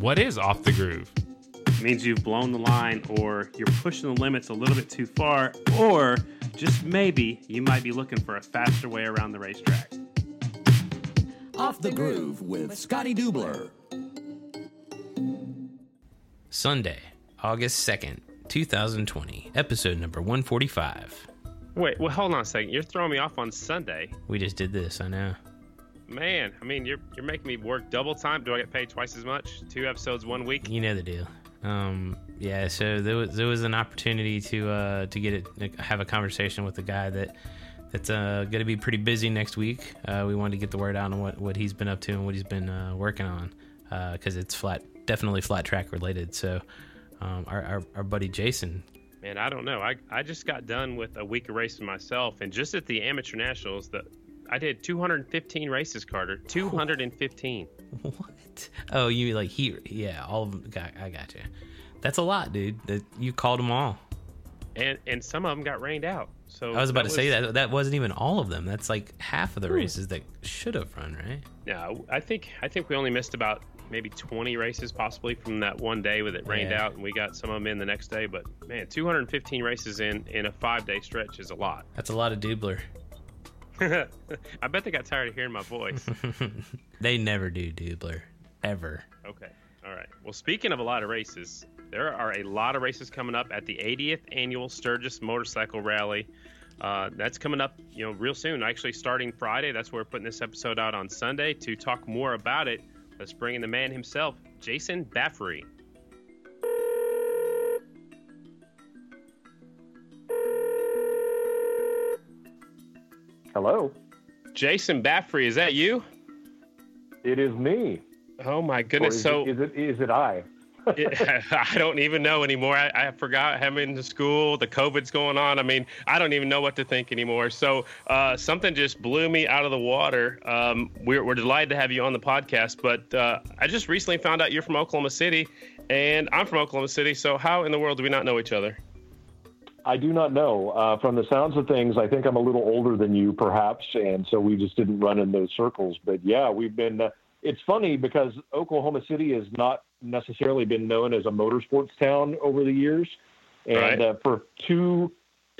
What is off the groove? It means you've blown the line or you're pushing the limits a little bit too far, or just maybe you might be looking for a faster way around the racetrack. Off the Groove with Scotty Dubler. Sunday, August 2nd, 2020, episode number 145. Wait, well, hold on a second. You're throwing me off on Sunday. We just did this, I know. Man, I mean, you're you're making me work double time. Do I get paid twice as much? Two episodes one week? You know the deal. Um, yeah, so there was there was an opportunity to uh, to get it have a conversation with a guy that that's uh, going to be pretty busy next week. Uh, we wanted to get the word out on what, what he's been up to and what he's been uh, working on because it's flat, definitely flat track related. So um, our, our our buddy Jason Man, I don't know. I, I just got done with a week of racing myself, and just at the amateur nationals, the I did 215 races, Carter. 215. What? Oh, you like he? Yeah, all of them. Got, I got you. That's a lot, dude. That you called them all. And and some of them got rained out. So I was about to was, say that that wasn't even all of them. That's like half of the races that should have run, right? Yeah, I think I think we only missed about maybe 20 races possibly from that one day with it rained yeah. out and we got some of them in the next day but man 215 races in in a five day stretch is a lot that's a lot of dubler I bet they got tired of hearing my voice. they never do, Dubler. Ever. Okay. All right. Well, speaking of a lot of races, there are a lot of races coming up at the 80th annual Sturgis Motorcycle Rally. Uh, that's coming up, you know, real soon. Actually, starting Friday. That's where we're putting this episode out on Sunday. To talk more about it, let's bring in the man himself, Jason Baffrey. Hello. Jason Baffrey, is that you? It is me. Oh my goodness! Is so it, is it is it I? it, I don't even know anymore. I, I forgot I'm in school. The COVID's going on. I mean, I don't even know what to think anymore. So uh, something just blew me out of the water. Um, we're, we're delighted to have you on the podcast. But uh, I just recently found out you're from Oklahoma City, and I'm from Oklahoma City. So how in the world do we not know each other? I do not know. Uh, from the sounds of things, I think I'm a little older than you, perhaps, and so we just didn't run in those circles. But yeah, we've been. Uh, it's funny because Oklahoma City has not necessarily been known as a motorsports town over the years, and right. uh, for two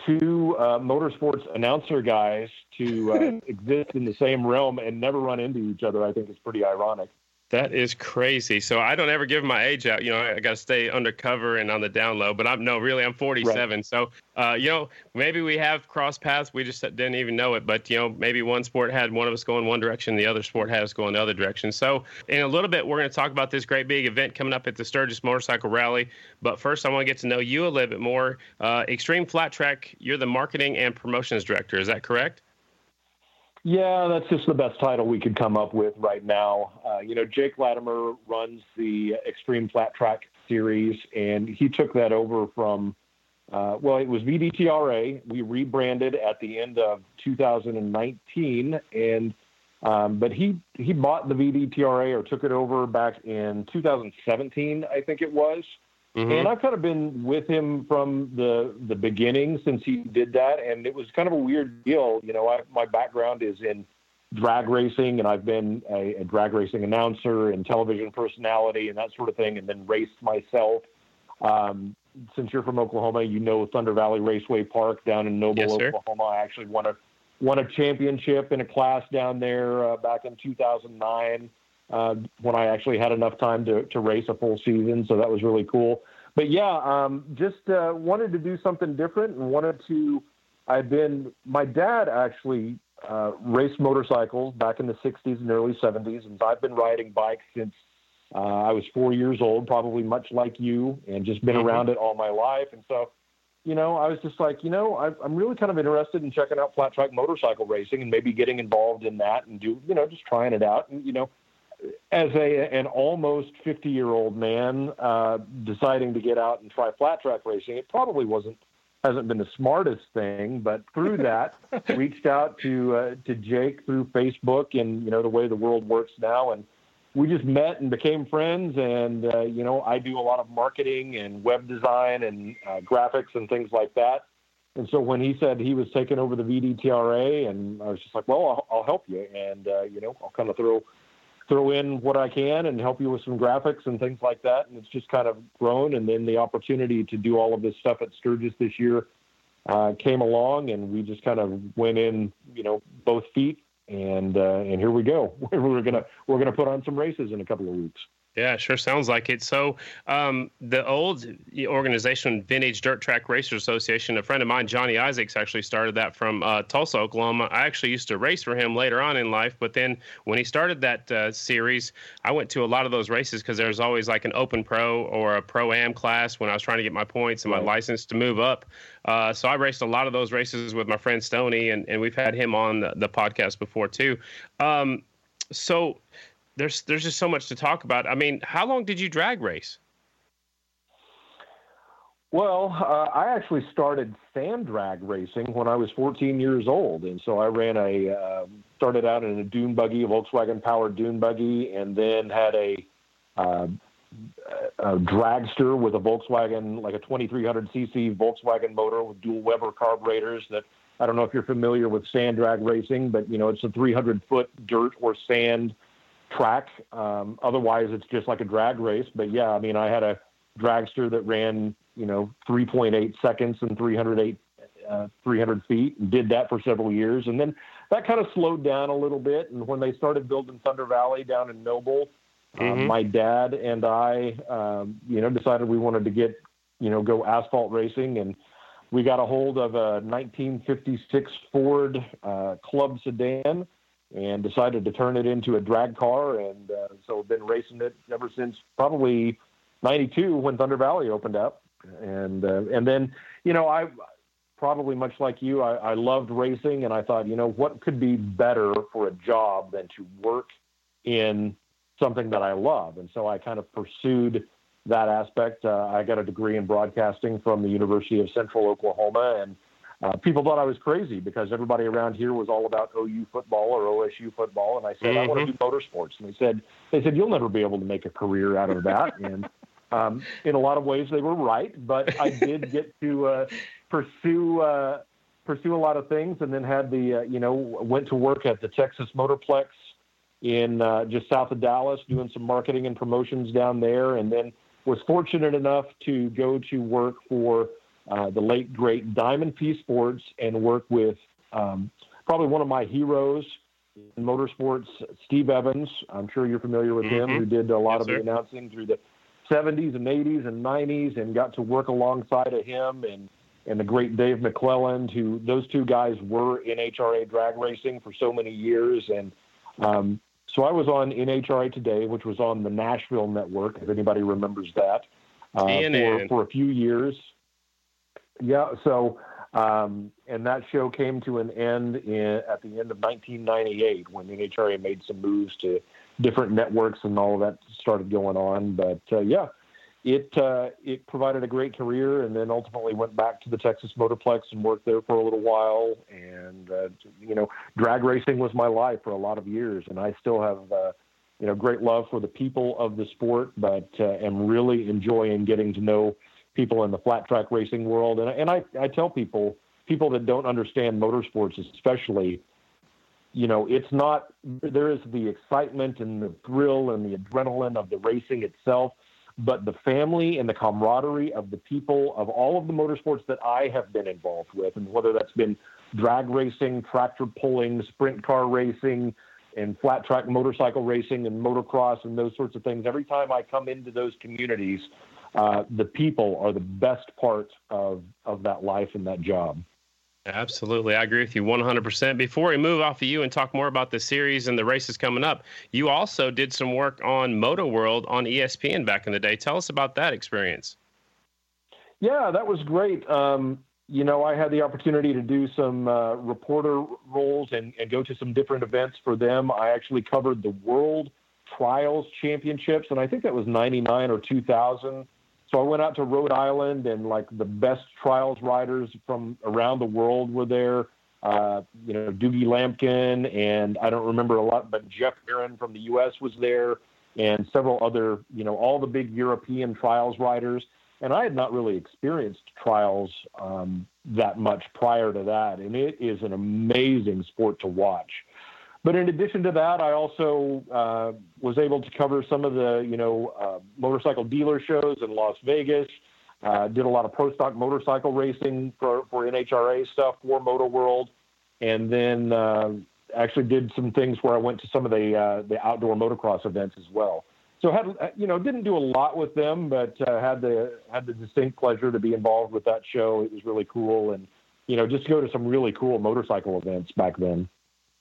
two uh, motorsports announcer guys to uh, exist in the same realm and never run into each other, I think is pretty ironic. That is crazy. So I don't ever give my age out. You know, I got to stay undercover and on the down low. But I'm no, really, I'm 47. Right. So, uh, you know, maybe we have cross paths. We just didn't even know it. But you know, maybe one sport had one of us going one direction, the other sport had us going the other direction. So, in a little bit, we're going to talk about this great big event coming up at the Sturgis Motorcycle Rally. But first, I want to get to know you a little bit more. Uh, Xtreem Flat Track. You're the marketing and promotions director. Is that correct? Yeah, that's just the best title we could come up with right now. Uh, you know, Jake Latimer runs the Xtreem Flat Track series, and he took that over from, uh, well, it was VDTRA. We rebranded at the end of 2019, and um, but he he bought the VDTRA or took it over back in 2017, I think it was. Mm-hmm. And I've kind of been with him from the the beginning since he did that, and it was kind of a weird deal. You know, I, my background is in drag racing, and I've been a, a, drag racing announcer and television personality and that sort of thing, and then raced myself. Um, since you're from Oklahoma, you know Thunder Valley Raceway Park down in Noble, yes, Oklahoma. I actually won a won a championship in a class down there uh, back in 2009 uh, when I actually had enough time to, to race a full season. So that was really cool. But yeah, um, just uh, wanted to do something different and wanted to. I've been, my dad actually uh, raced motorcycles back in the 60s and early 70s, and I've been riding bikes since uh, I was four years old, probably much like you, and just been mm-hmm. around it all my life. And so, you know, I was just like, you know, I, I'm really kind of interested in checking out flat track motorcycle racing and maybe getting involved in that and do, you know, just trying it out. And, you know, as a an almost 50 year old man uh, deciding to get out and try flat track racing, it probably wasn't hasn't been the smartest thing, but through that, reached out to uh, to Jake through Facebook and you know the way the world works now, and we just met and became friends. And uh, you know, I do a lot of marketing and web design and uh, graphics and things like that. And so when he said he was taking over the VDTRA, and I was just like, well, I'll, I'll help you, and uh, you know, I'll kind of throw throw in what I can and help you with some graphics and things like that. And it's just kind of grown. And then the opportunity to do all of this stuff at Sturgis this year uh, came along, and we just kind of went in, you know, both feet. And uh, and here we go. we're gonna we're gonna put on some races in a couple of weeks. Yeah, sure sounds like it. So, um, the old organization, Vintage Dirt Track Racers Association, a friend of mine, Johnny Isaacs, actually started that from uh, Tulsa, Oklahoma. I actually used to race for him later on in life, but then when he started that uh, series, I went to a lot of those races because there was always like an open pro or a pro am class when I was trying to get my points and my right. license to move up. Uh, so I raced a lot of those races with my friend Stony, and, and we've had him on the, the podcast before too. Um, so there's there's just so much to talk about. I mean, how long did you drag race? Well, uh, I actually started sand drag racing when I was 14 years old, and so I ran a uh, started out in a dune buggy, a Volkswagen powered dune buggy, and then had a, uh, a dragster with a Volkswagen, like a 2300 cc Volkswagen motor with dual Weber carburetors. That I don't know if you're familiar with sand drag racing, but you know it's a 300 foot dirt or sand track. Um, otherwise, it's just like a drag race. But yeah, I mean, I had a dragster that ran, you know, 3.8 seconds and 308, uh, 300 feet, and did that for several years. And then that kind of slowed down a little bit. And when they started building Thunder Valley down in Noble, um, mm-hmm. my dad and I, um, you know, decided we wanted to get, you know, go asphalt racing and we got a hold of a 1956 Ford uh, Club sedan and decided to turn it into a drag car. And uh, so I've been racing it ever since probably 92 when Thunder Valley opened up. And, uh, and then, you know, I probably much like you, I, I loved racing and I thought, you know, what could be better for a job than to work in something that I love? And so I kind of pursued that aspect. Uh, I got a degree in broadcasting from the University of Central Oklahoma and uh, people thought I was crazy because everybody around here was all about OU football or OSU football, and I said mm-hmm. I want to do motorsports, and they said they said you'll never be able to make a career out of that, and um, in a lot of ways they were right, but I did get to uh, pursue uh, pursue a lot of things, and then had the uh, you know went to work at the Texas Motorplex in uh, just south of Dallas, doing some marketing and promotions down there, and then was fortunate enough to go to work for uh, the late great Diamond P Sports and work with um, probably one of my heroes in motorsports, Steve Evans. I'm sure you're familiar with mm-hmm. him, who did a lot yes, of sir. the announcing through the 70s and 80s and 90s, and got to work alongside of him and and the great Dave McClelland, who those two guys were NHRA drag racing for so many years. And um, so I was on NHRA Today, which was on the Nashville network, if anybody remembers that, uh, for, for a few years. Yeah. So, um, and that show came to an end in, at the end of 1998 when NHRA made some moves to different networks and all of that started going on. But uh, yeah, it uh, it provided a great career, and then ultimately went back to the Texas Motorplex and worked there for a little while. And uh, you know, drag racing was my life for a lot of years, and I still have. Uh, you know, great love for the people of the sport, but uh, am really enjoying getting to know people in the flat track racing world. And, and I, I tell people, people that don't understand motorsports, especially, you know, it's not, there is the excitement and the thrill and the adrenaline of the racing itself, but the family and the camaraderie of the people of all of the motorsports that I have been involved with, and whether that's been drag racing, tractor pulling, sprint car racing, and flat track motorcycle racing and motocross and those sorts of things. Every time I come into those communities, uh, the people are the best part of of that life and that job. Absolutely. I agree with you 100%. Before we move off of you and talk more about the series and the races coming up, you also did some work on Moto World on ESPN back in the day. Tell us about that experience. Yeah, that was great. Um, you know, I had the opportunity to do some uh, reporter roles and, and go to some different events for them. I actually covered the World Trials Championships, and I think that was 99 or 2000 so I went out to Rhode Island, and like the best trials riders from around the world were there. Uh, you know, Dougie Lampkin, and I don't remember a lot, but Geoff Aaron from the U.S. was there, and several other, you know, all the big European trials riders. And I had not really experienced trials um, that much prior to that, and it is an amazing sport to watch. But in addition to that, I also uh, was able to cover some of the, you know, uh, motorcycle dealer shows in Las Vegas. Uh, did a lot of pro stock motorcycle racing for, for NHRA stuff for Moto World, and then uh, actually did some things where I went to some of the uh, the outdoor motocross events as well. So had you know didn't do a lot with them, but uh, had the had the distinct pleasure to be involved with that show. It was really cool, and you know just go to some really cool motorcycle events back then.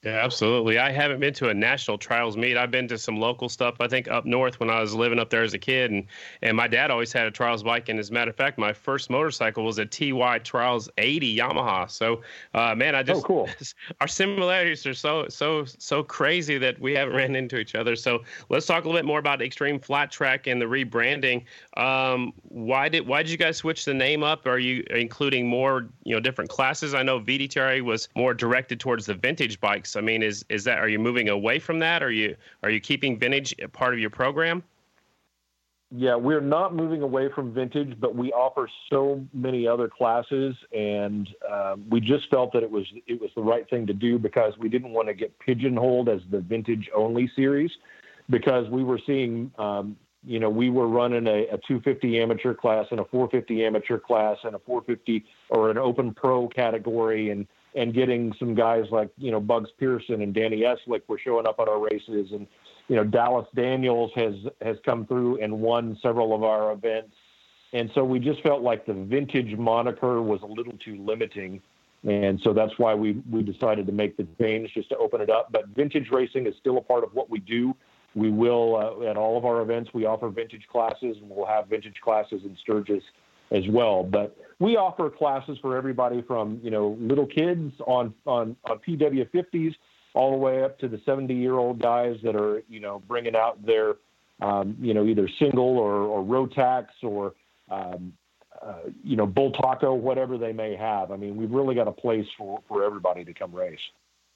Yeah, absolutely. I haven't been to a national trials meet. I've been to some local stuff. I think up north when I was living up there as a kid, and and my dad always had a trials bike. And as a matter of fact, my first motorcycle was a TY Trials 80 Yamaha. So, uh, man, I just oh, cool. our similarities are so so so crazy that we haven't ran into each other. So let's talk a little bit more about Xtreem Flat Track and the rebranding. Um, why did why did you guys switch the name up? Are you including more you know different classes? I know VDTRA was more directed towards the vintage bikes I mean, is is that are you moving away from that? Are you are you keeping vintage part of your program? Yeah, we're not moving away from vintage, but we offer so many other classes, and um, we just felt that it was it was the right thing to do because we didn't want to get pigeonholed as the vintage only series, because we were seeing, um, you know, we were running a, a 250 amateur class and a 450 amateur class and a 450 or an open pro category, and and getting some guys like you know Bugs Pearson and Danny Eslick were showing up at our races, and you know Dallas Daniels has has come through and won several of our events, and so we just felt like the vintage moniker was a little too limiting, and so that's why we we decided to make the change just to open it up. But vintage racing is still a part of what we do. We will uh, at all of our events we offer vintage classes, and we'll have vintage classes in Sturgis as well. But we offer classes for everybody from you know little kids on on on PW50s all the way up to the 70 year old guys that are you know bringing out their um, you know either single or or Rotax or um, uh, you know Bultaco whatever they may have. I mean we've really got a place for for everybody to come race.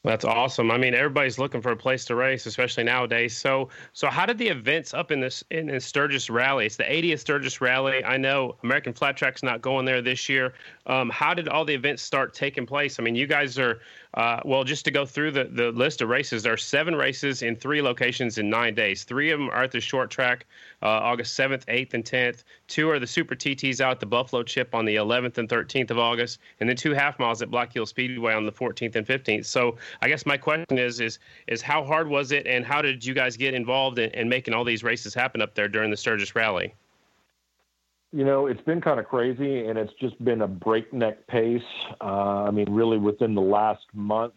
That's awesome. I mean, everybody's looking for a place to race, especially nowadays. So, so how did the events up in this in, in Sturgis Rally? It's the 80th Sturgis Rally. I know American Flat Track's not going there this year. Um, how did all the events start taking place? I mean, you guys are uh, well, just to go through the, the list of races, there are seven races in three locations in nine days. Three of them are at the short track, uh, August 7th, 8th, and 10th. Two are the Super TTs out at the Buffalo Chip on the 11th and 13th of August, and then two half miles at Black Hill Speedway on the 14th and 15th. So I guess my question is is is how hard was it, and how did you guys get involved in, in making all these races happen up there during the Sturgis Rally? You know, it's been kind of crazy and it's just been a breakneck pace. Uh, I mean, really within the last month,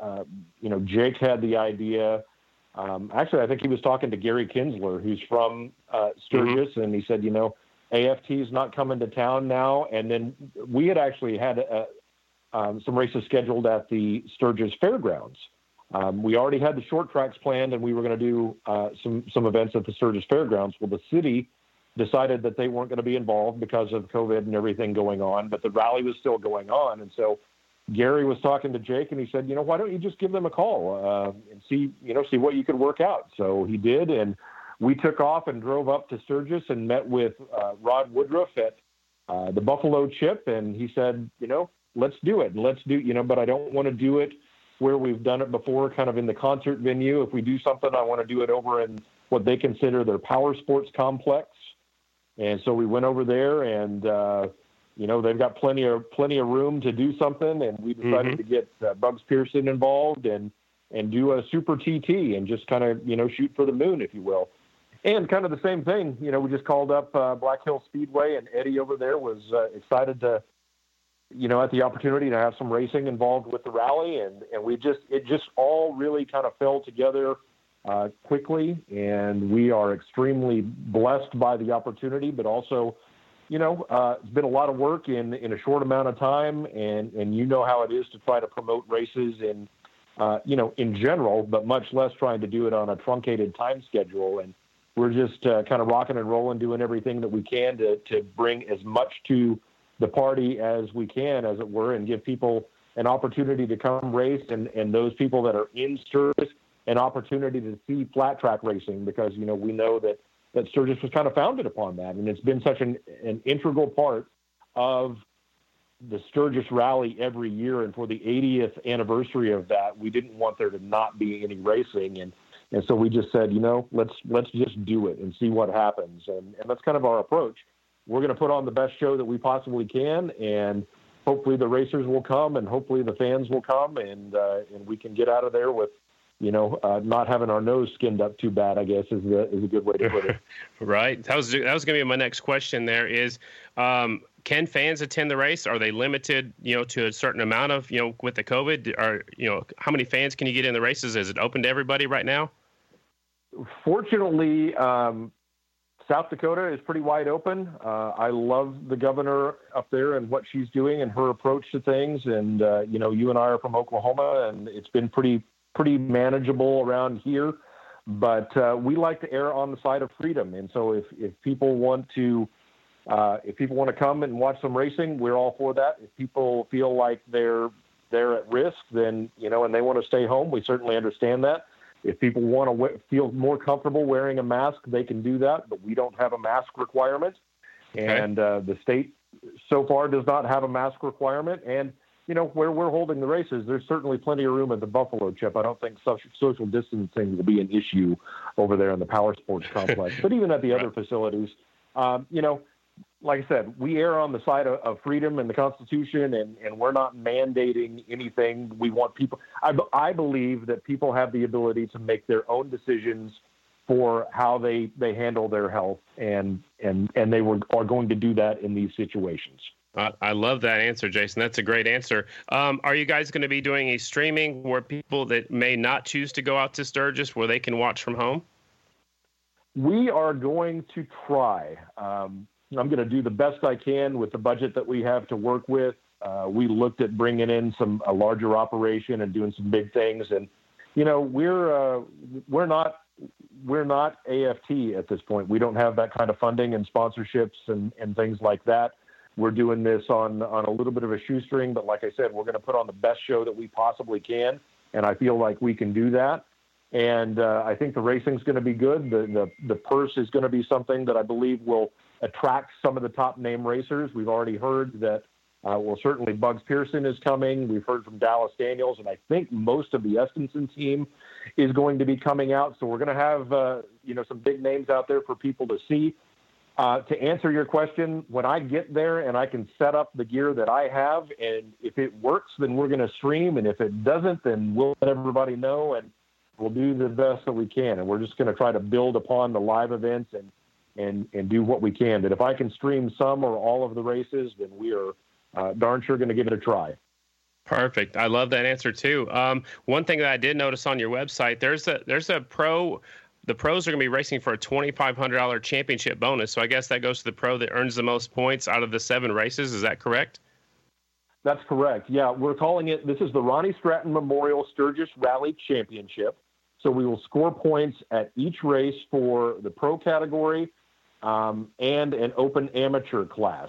uh, you know, Jake had the idea. Um, actually, I think he was talking to Gary Kinsler, who's from uh, Sturgis, mm-hmm. and he said, you know, AFT is not coming to town now. And then we had actually had a, um, some races scheduled at the Sturgis Fairgrounds. Um, we already had the short tracks planned, and we were going to do uh, some some events at the Sturgis Fairgrounds. Well, the city decided that they weren't going to be involved because of COVID and everything going on, but the rally was still going on. And so Gary was talking to Jake and he said, you know, why don't you just give them a call uh, and see, you know, see what you could work out. So he did. And we took off and drove up to Sturgis and met with uh, Rod Woodruff at uh, the Buffalo Chip. And he said, you know, let's do it. Let's do, you know, but I don't want to do it where we've done it before, kind of in the concert venue. If we do something, I want to do it over in what they consider their power sports complex. And so we went over there, and uh, you know they've got plenty of plenty of room to do something, and we decided mm-hmm. to get uh, Bugs Pearson involved and and do a super TT and just kind of you know shoot for the moon, if you will. And kind of the same thing, you know, we just called up uh, Black Hill Speedway, and Eddie over there was uh, excited to, you know, at the opportunity to have some racing involved with the rally, and and we just it just all really kind of fell together uh, quickly, and we are extremely blessed by the opportunity. But also, you know, uh, it's been a lot of work in in a short amount of time, and and you know how it is to try to promote races in, uh, you know, in general, but much less trying to do it on a truncated time schedule. And we're just uh, kind of rocking and rolling, doing everything that we can to to bring as much to the party as we can, as it were, and give people an opportunity to come race, and and those people that are in service an opportunity to see flat track racing because you know we know that that Sturgis was kind of founded upon that, and it's been such an an integral part of the Sturgis Rally every year, and for the 80th anniversary of that, we didn't want there to not be any racing, and and so we just said, you know, let's let's just do it and see what happens, and and that's kind of our approach. We're going to put on the best show that we possibly can, and hopefully the racers will come, and hopefully the fans will come, and uh, and we can get out of there with you know, uh, not having our nose skinned up too bad, I guess is a, is a good way to put it. right. That was that was going to be my next question. There is, um, can fans attend the race? Are they limited, you know, to a certain amount of, you know, with the COVID? Or you know, how many fans can you get in the races? Is it open to everybody right now? Fortunately, um, South Dakota is pretty wide open. Uh, I love the governor up there and what she's doing and her approach to things. And uh, you know, you and I are from Oklahoma, and it's been pretty pretty manageable around here. But uh, we like to err on the side of freedom, and so if if people want to uh, if people want to come and watch some racing, we're all for that. If people feel like they're they're at risk, then you know, and they want to stay home, we certainly understand that. If people want to w- feel more comfortable wearing a mask, they can do that, but we don't have a mask requirement, okay. and uh, the state so far does not have a mask requirement. And you know, where we're holding the races, there's certainly plenty of room at the Buffalo Chip. I don't think social distancing will be an issue over there in the Power Sports Complex. but even at the other facilities, um, you know, like I said, we err on the side of, of, freedom and the Constitution, and, and we're not mandating anything. We want people. I, I believe that people have the ability to make their own decisions for how they, they handle their health, and and and they were are going to do that in these situations. Uh, I love that answer, Jason. That's a great answer. Um, are you guys going to be doing a streaming where people that may not choose to go out to Sturgis, where they can watch from home? We are going to try. Um, I'm going to do the best I can with the budget that we have to work with. Uh, we looked at bringing in some a larger operation and doing some big things, and you know we're uh, we're not we're not AFT at this point. We don't have that kind of funding and sponsorships and, and things like that. We're doing this on on a little bit of a shoestring, but like I said, we're going to put on the best show that we possibly can, and I feel like we can do that. And uh, I think the racing's going to be good. The, the the purse is going to be something that I believe will attract some of the top name racers. We've already heard that. Uh, well, certainly Bugs Pearson is coming. We've heard from Dallas Daniels, and I think most of the Estenson team is going to be coming out. So we're going to have uh, you know some big names out there for people to see. Uh, to answer your question, when I get there and I can set up the gear that I have, and if it works, then we're going to stream, and if it doesn't, then we'll let everybody know, and we'll do the best that we can. And we're just going to try to build upon the live events and and and do what we can. But if I can stream some or all of the races, then we are uh, darn sure going to give it a try. Perfect. I love that answer too. Um, one thing that I did notice on your website, there's a there's a pro the pros are going to be racing for a $2,500 championship bonus. So I guess that goes to the pro that earns the most points out of the seven races. Is that correct? That's correct. Yeah, we're calling it. This is the Ronnie Stratton Memorial Sturgis Rally Championship. So we will score points at each race for the pro category um, and an open amateur class.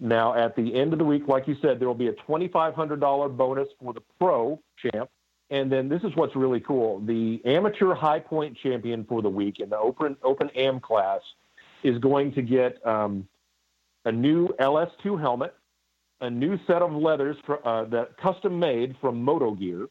Now, at the end of the week, like you said, there will be a $2,500 bonus for the pro champ and then this is what's really cool: the amateur high point champion for the week in the open open am class is going to get um, a new LS2 helmet, a new set of leathers for, uh, that custom made from Moto Gear,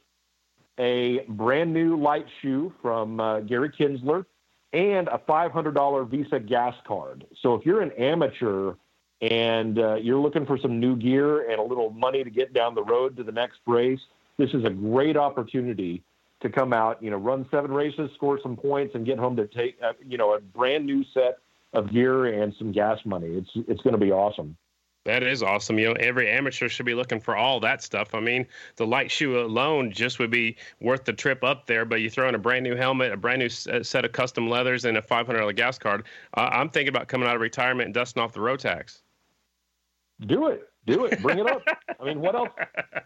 a brand new light shoe from uh, Gary Kinsler, and a $500 Visa gas card. So if you're an amateur and uh, you're looking for some new gear and a little money to get down the road to the next race this is a great opportunity to come out, you know, run seven races, score some points, and get home to take, uh, you know, a brand new set of gear and some gas money. It's it's going to be awesome. That is awesome. You know, every amateur should be looking for all that stuff. I mean, the light shoe alone just would be worth the trip up there. But you throw in a brand new helmet, a brand new set of custom leathers, and a $500 gas card. Uh, I'm thinking about coming out of retirement and dusting off the Rotax. Do it. Do it. Bring it up. I mean, what else?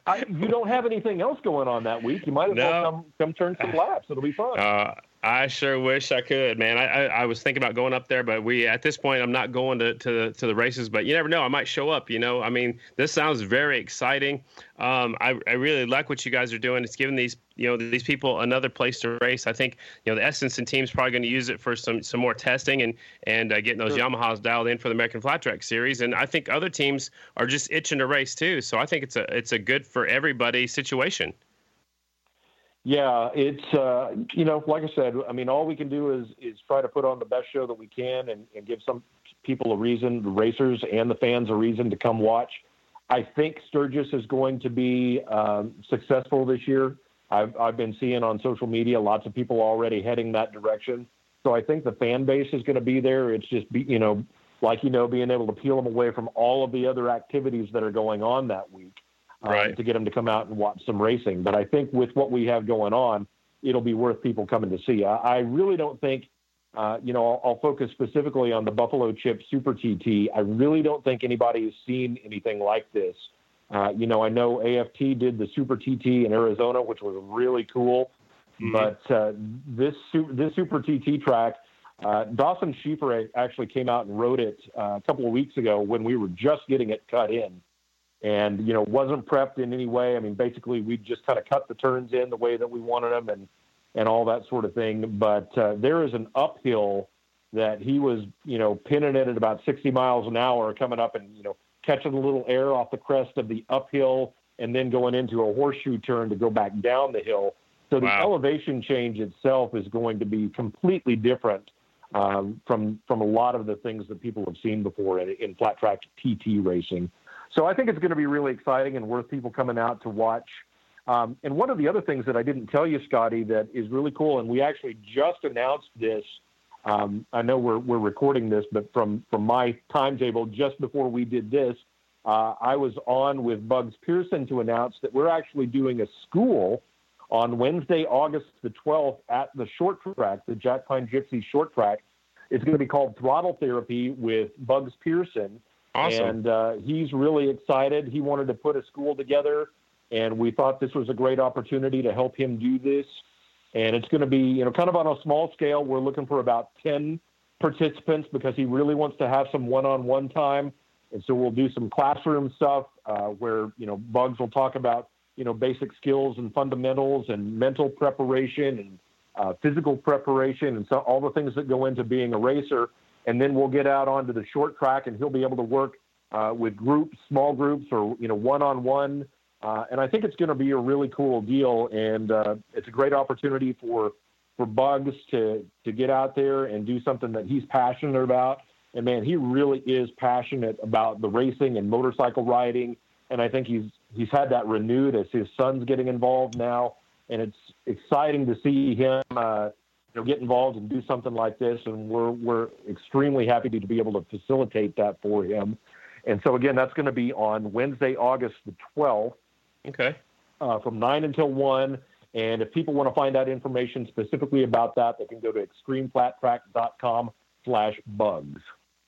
I, you don't have anything else going on that week. You might as no. well come come turn some laps. It'll be fun. Uh, I sure wish I could, man. I, I, I, was thinking about going up there, but we at this point I'm not going to to the, to the races. But you never know, I might show up. You know, I mean, this sounds very exciting. Um, I I really like what you guys are doing. It's giving these you know these people another place to race. I think you know the Estenson team's probably going to use it for some some more testing and and uh, getting those sure. Yamahas dialed in for the American Flat Track Series. And I think other teams are just itching to race too. So I think it's a it's a good for everybody situation. Yeah, it's uh, you know, like I said, I mean, all we can do is is try to put on the best show that we can and, and give some people a reason, the racers and the fans a reason to come watch. I think Sturgis is going to be um, successful this year. I've I've been seeing on social media lots of people already heading that direction. So I think the fan base is going to be there. It's just be, you know, like you know, being able to peel them away from all of the other activities that are going on that week right. to get them to come out and watch some racing. But I think with what we have going on, it'll be worth people coming to see. I, I really don't think, uh, you know, I'll, I'll, focus specifically on the Buffalo Chip Super TT. I really don't think anybody has seen anything like this. Uh, you know, I know AFT did the Super TT in Arizona, which was really cool. Mm-hmm. But uh, this this Super TT track, uh, Dawson Schiefer actually came out and rode it uh, a couple of weeks ago when we were just getting it cut in and you know wasn't prepped in any way. I mean, basically we just kind of cut the turns in the way that we wanted them and and all that sort of thing. But uh, there is an uphill that he was you know pinning it at about 60 miles an hour, coming up and you know catching a little air off the crest of the uphill and then going into a horseshoe turn to go back down the hill. So the wow. elevation change itself is going to be completely different um, from from a lot of the things that people have seen before in, in flat track TT racing. So I think it's going to be really exciting and worth people coming out to watch. Um, and one of the other things that I didn't tell you, Scotty, that is really cool, and we actually just announced this. Um, I know we're we're recording this, but from from my timetable, just before we did this, uh, I was on with Bugs Pearson to announce that we're actually doing a school on Wednesday, August the 12th at the short track, the Jack Pine Gypsy short track. It's going to be called Throttle Therapy with Bugs Pearson. Awesome. And uh, he's really excited. He wanted to put a school together, and we thought this was a great opportunity to help him do this. And it's going to be, you know, kind of on a small scale. We're looking for about 10 participants because he really wants to have some one-on-one time. And so we'll do some classroom stuff uh, where, you know, Bugs will talk about, you know, basic skills and fundamentals and mental preparation and uh, physical preparation and so all the things that go into being a racer and then we'll get out onto the short track, and he'll be able to work uh, with groups, small groups, or you know, one-on-one. Uh, and I think it's going to be a really cool deal, and uh, it's a great opportunity for for Bugs to to get out there and do something that he's passionate about. And man, he really is passionate about the racing and motorcycle riding, and I think he's he's had that renewed as his son's getting involved now, and it's exciting to see him uh, you know, get involved and do something like this, and we're we're extremely happy to be able to facilitate that for him. And so again, that's going to be on Wednesday, August the 12th. Okay. Uh, from nine until one. And if people want to find out information specifically about that, they can go to xtreemflattrack.com slash bugs.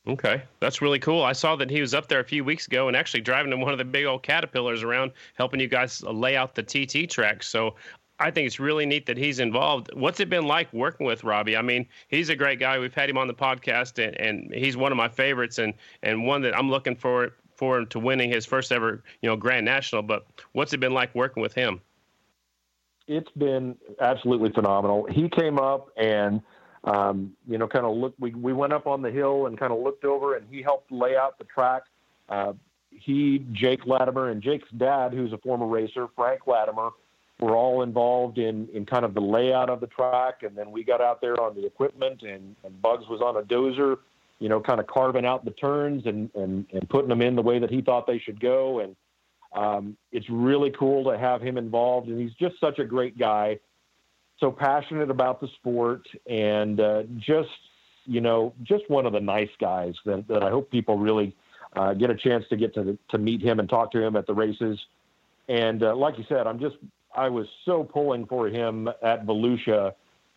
Okay, that's really cool. I saw that he was up there a few weeks ago and actually driving in one of the big old caterpillars around, helping you guys lay out the TT track. So I think it's really neat that he's involved. What's it been like working with Robbie? I mean, he's a great guy. We've had him on the podcast, and, and he's one of my favorites, and and one that I'm looking for for him to winning his first ever you know Grand National. But what's it been like working with him? It's been absolutely phenomenal. He came up and um, you know kind of looked. We we went up on the hill and kind of looked over, and he helped lay out the track. Uh, he, Jake Latimer, and Jake's dad, who's a former racer, Frank Latimer were all involved in, in kind of the layout of the track. And then we got out there on the equipment, and, and Bugs was on a dozer, you know, kind of carving out the turns and, and, and putting them in the way that he thought they should go. And um, it's really cool to have him involved. And he's just such a great guy, so passionate about the sport, and uh, just, you know, just one of the nice guys that, that I hope people really uh, get a chance to get to, to meet him and talk to him at the races. And uh, like you said, I'm just I was so pulling for him at Volusia.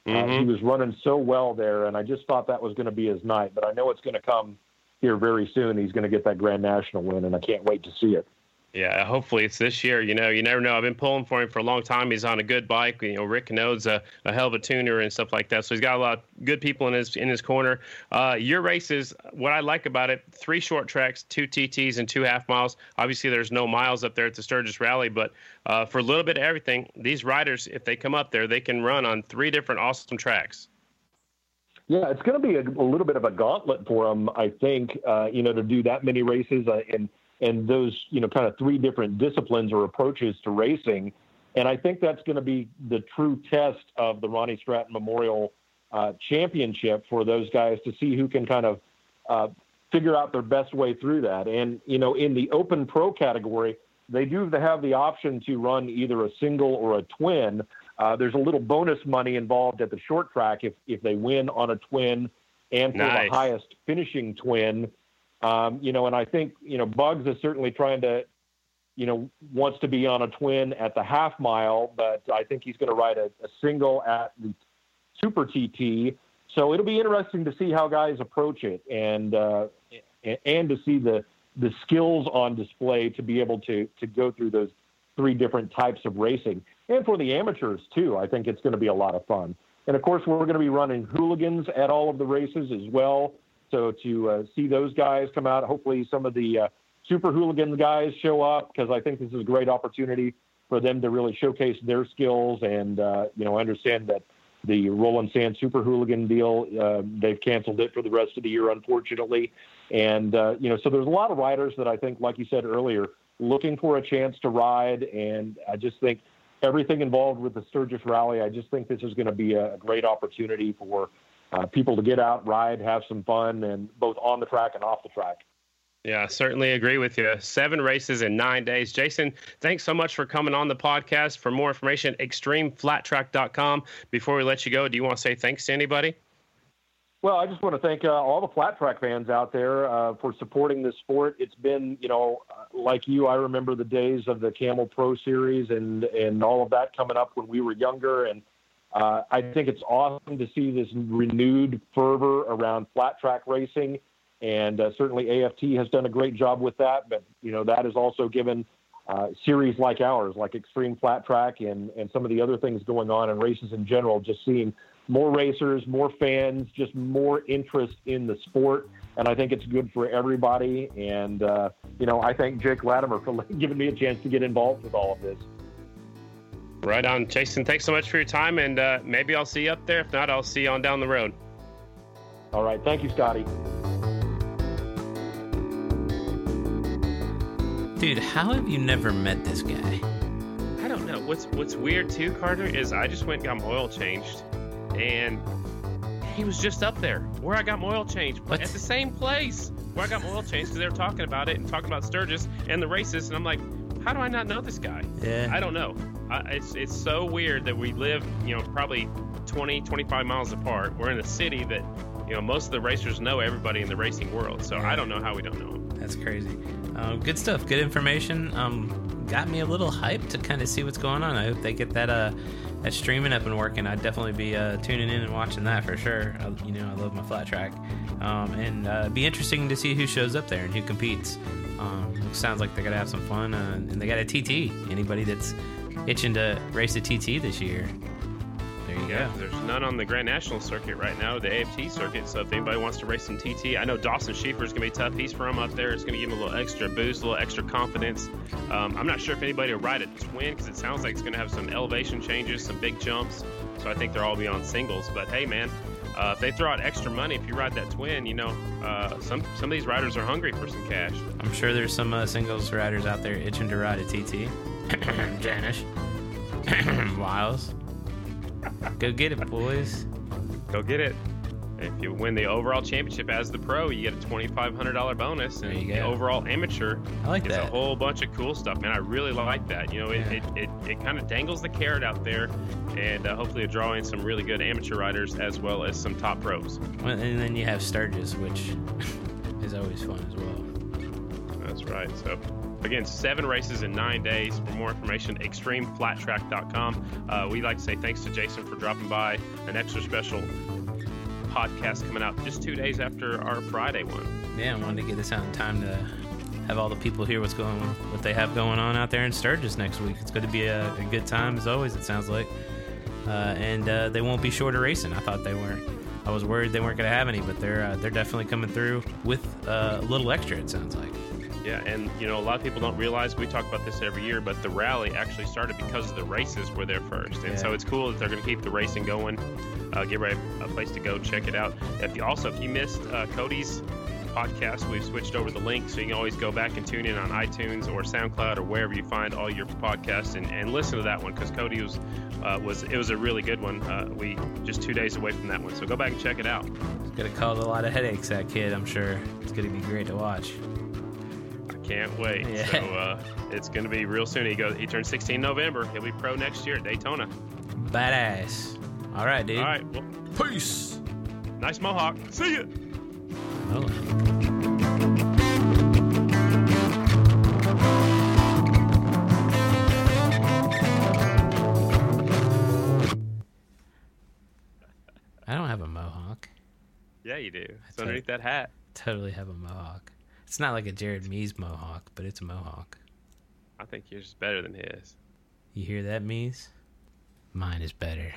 Uh, mm-hmm. Uh, he was running so well there, and I just thought that was going to be his night. But I know it's going to come here very soon. He's going to get that Grand National win, and I can't wait to see it. Yeah, hopefully it's this year. You know, you never know. I've been pulling for him for a long time. He's on a good bike. You know, Rick Canode's a, a hell of a tuner and stuff like that. So he's got a lot of good people in his in his corner. Uh, your races, what I like about it, three short tracks, two TTs, and two half miles. Obviously, there's no miles up there at the Sturgis Rally, but uh, for a little bit of everything, these riders, if they come up there, they can run on three different awesome tracks. Yeah, it's going to be a, a, little bit of a gauntlet for them, I think. Uh, you know, to do that many races uh, and and those you know kind of three different disciplines or approaches to racing. And I think that's going to be the true test of the Ronnie Stratton Memorial uh, Championship for those guys to see who can kind of uh, figure out their best way through that. And you know, in the Open Pro category, they do have the option to run either a single or a twin. Uh, there's a little bonus money involved at the short track if if they win on a twin and for nice. the highest finishing twin. Um, you know, and I think you know Bugs is certainly trying to, you know, wants to be on a twin at the half mile, but I think he's going to ride a, a single at the Super TT. So it'll be interesting to see how guys approach it, and uh, and to see the the skills on display to be able to to go through those three different types of racing, and for the amateurs too. I think it's going to be a lot of fun. And of course, we're going to be running hooligans at all of the races as well. So to uh, see those guys come out, hopefully some of the uh, super hooligan guys show up because I think this is a great opportunity for them to really showcase their skills and uh, you know I understand that the Roland Sand Super Hooligan deal uh, they've canceled it for the rest of the year unfortunately, and uh, you know so there's a lot of riders that I think like you said earlier looking for a chance to ride. And I just think everything involved with the Sturgis Rally I just think this is going to be a great opportunity for uh, people to get out, ride, have some fun, and both on the track and off the track. Yeah, certainly agree with you. Seven races in nine days. Jason, thanks so much for coming on the podcast. For more information, xtreemflattrack.com. Before we let you go, do you want to say thanks to anybody? Well, I just want to thank uh, all the flat track fans out there uh, for supporting this sport. It's been, you know, uh, like you, I remember the days of the Camel Pro Series and and all of that coming up when we were younger, and uh, I think it's awesome to see this renewed fervor around flat track racing, and uh, certainly AFT has done a great job with that. But you know that has also given uh, series like ours, like Xtreem Flat Track, and and some of the other things going on in races in general, just seeing more racers, more fans, just more interest in the sport. And I think it's good for everybody. And, uh, you know, I thank Jake Latimer for giving me a chance to get involved with all of this. Right on, Jason. Thanks so much for your time, and uh, maybe I'll see you up there. If not, I'll see you on down the road. All right. Thank you, Scotty. Dude, how have you never met this guy? I don't know. What's What's weird too, Carter, is I just went and got my oil changed, and he was just up there where I got my oil changed what? at the same place where I got my oil changed because they were talking about it and talking about Sturgis and the races, and I'm like, how do I not know this guy? Yeah. I don't know. I, it's it's so weird that we live, you know, probably 20, 25 miles apart. We're in a city that, you know, most of the racers know everybody in the racing world. So. I don't know how we don't know him. That's crazy. Um, good stuff. Good information. Um, got me a little hyped to kind of see what's going on. I hope they get that uh that streaming up and working. I'd definitely be uh, tuning in and watching that for sure. I, you know, I love my flat track, um, and uh, be interesting to see who shows up there and who competes. Um, sounds like they're gonna have some fun, uh, and they got a TT. Anybody that's itching to race a TT this year, there you yeah, go. There's none on the Grand National circuit right now, the AFT circuit. So if anybody wants to race some TT, I know Dawson Schieffer is gonna be tough. He's from up there. It's gonna give him a little extra boost, a little extra confidence. Um, I'm not sure if anybody will ride a twin because it sounds like it's gonna have some elevation changes, some big jumps. So I think they're all be on singles. But hey, man, uh, if they throw out extra money, if you ride that twin, you know, uh, some some of these riders are hungry for some cash. I'm sure there's some uh, singles riders out there itching to ride a TT. Janisch, Wiles, go get it, boys. Go get it. If you win the overall championship as the pro, you get a twenty five hundred dollar bonus, and the overall amateur, I like it's that. a whole bunch of cool stuff, man. I really like that. You know, it yeah. it, it, it kind of dangles the carrot out there, and uh, hopefully draw in some really good amateur riders as well as some top pros. and then you have Sturgis, which is always fun as well. That's right. So again, seven races in nine days. For more information, xtreemflattrack.com. Uh, we'd like to say thanks to Jason for dropping by. An extra special podcast coming out just two days after our Friday one. Yeah, I wanted to get this out in time to have all the people hear what's going, on, what they have going on out there in Sturgis next week. It's going to be a, a good time as always. It sounds like, uh, and uh, they won't be short of racing. I thought they were. I was worried they weren't going to have any, but they're uh, they're definitely coming through with uh, a little extra. It sounds like. Yeah, and you know a lot of people don't realize we talk about this every year, but the rally actually started because the races were there first, and Yeah. so it's cool that they're going to keep the racing going. Uh, give everybody a place to go check it out. If you also if you missed uh, Cody's podcast, we've switched over the link, so you can always go back and tune in on iTunes or SoundCloud or wherever you find all your podcasts and, and listen to that one because Cody was uh, was it was a really good one. Uh, we just two days away from that one, so go back and check it out. It's going to cause a lot of headaches. That kid, I'm sure. It's going to be great to watch. Can't wait. Yeah. So uh, it's going to be real soon. He goes. He turns 16 November. He'll be pro next year at Daytona. Badass. All right, dude. All right. Well, Peace. nice mohawk. See ya. Oh. I don't have a mohawk. Yeah, you do. It's tell- underneath that hat. Totally have a mohawk. It's not like a Jared Mees mohawk, but it's a mohawk. I think yours is better than his. You hear that, Mees? Mine is better.